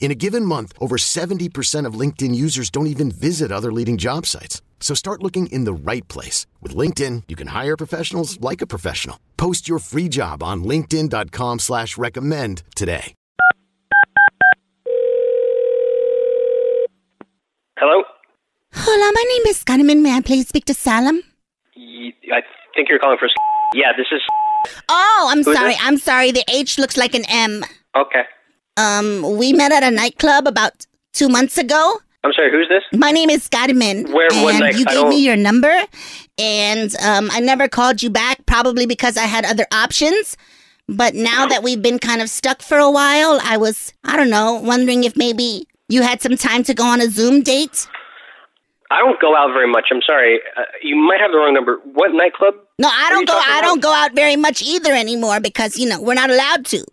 In a given month, over 70% of LinkedIn users don't even visit other leading job sites. So start looking in the right place. With LinkedIn, you can hire professionals like a professional. Post your free job on linkedin.com slash recommend today. Hello? Hola, my name is Carmen. May I please speak to Salam? I think you're calling for... Yeah, this is... Oh, I'm Who's sorry. I'm sorry. The H looks like an M. Okay. Um, we met at a nightclub about two months ago. I'm sorry, who's this? My name is Carmen. Where- and you I gave me your number, and um, I never called you back, probably because I had other options. But now that we've been kind of stuck for a while, I was, I don't know, wondering if maybe you had some time to go on a Zoom date. I don't go out very much. I'm sorry. Uh, you might have the wrong number. What nightclub? No, I don't go. I about? don't go out very much either anymore because you know we're not allowed to.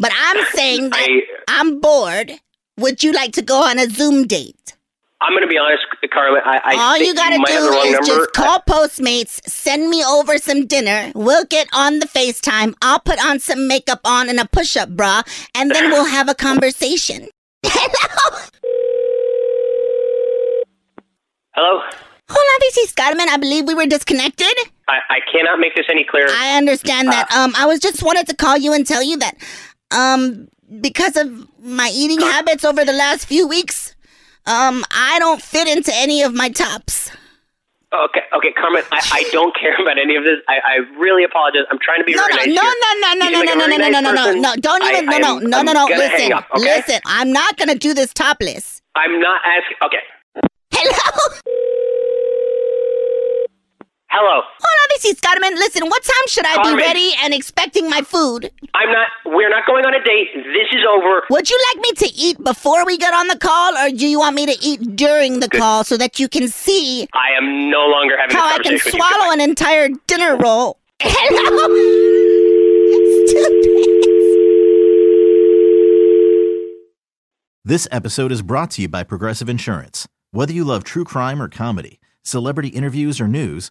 But I'm saying that I- I'm bored. Would you like to go on a Zoom date? I'm going to be honest, Carmen. I, I All you do have the wrong is number. just call Postmates, send me over some dinner. We'll get on the FaceTime. I'll put on some makeup on and a push-up bra, and then we'll have a conversation. Hello. Hello? Hola, is Carmen. I believe we were disconnected. I, I cannot make this any clearer. I understand that. Uh, Um, I was just wanted to call you and tell you that, um, because of my eating habits over the last few weeks, um, I don't fit into any of my tops. Okay, okay, Carmen, I, I don't care about any of this. I, I really apologize. I'm trying to be No, very no, nice no, no, no, no, no, like no, a no, no, no, no, no, no. Don't even, no, I no, no, no, no. hang Listen, up, okay? listen. I'm not gonna do this topless. I'm not asking. Okay. Hello. Hello. Hola, this is Carmen. Listen, what time should I be ready and expecting my food? I'm not. We're not going on a date. This is over. Would you like me to eat before we get on the call, or do you want me to eat during the call so that you can see I am no longer having how this I can conversation with you. swallow an entire dinner roll. Hello. This episode is brought to you by Progressive Insurance. Whether you love true crime or comedy, celebrity interviews or news,